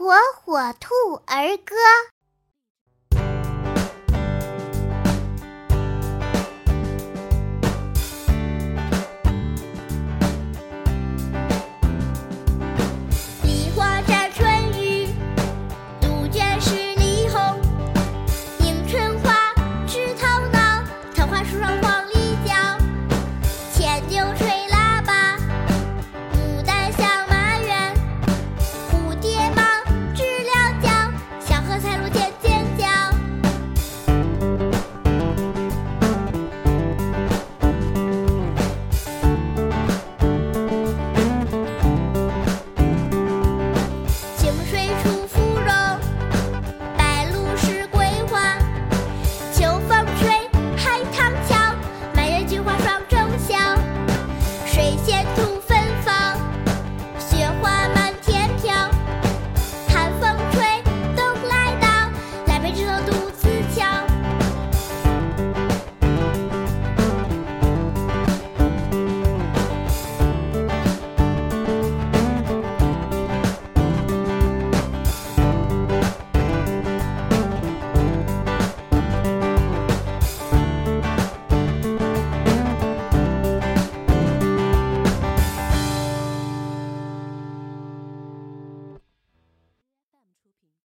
火火兔儿歌。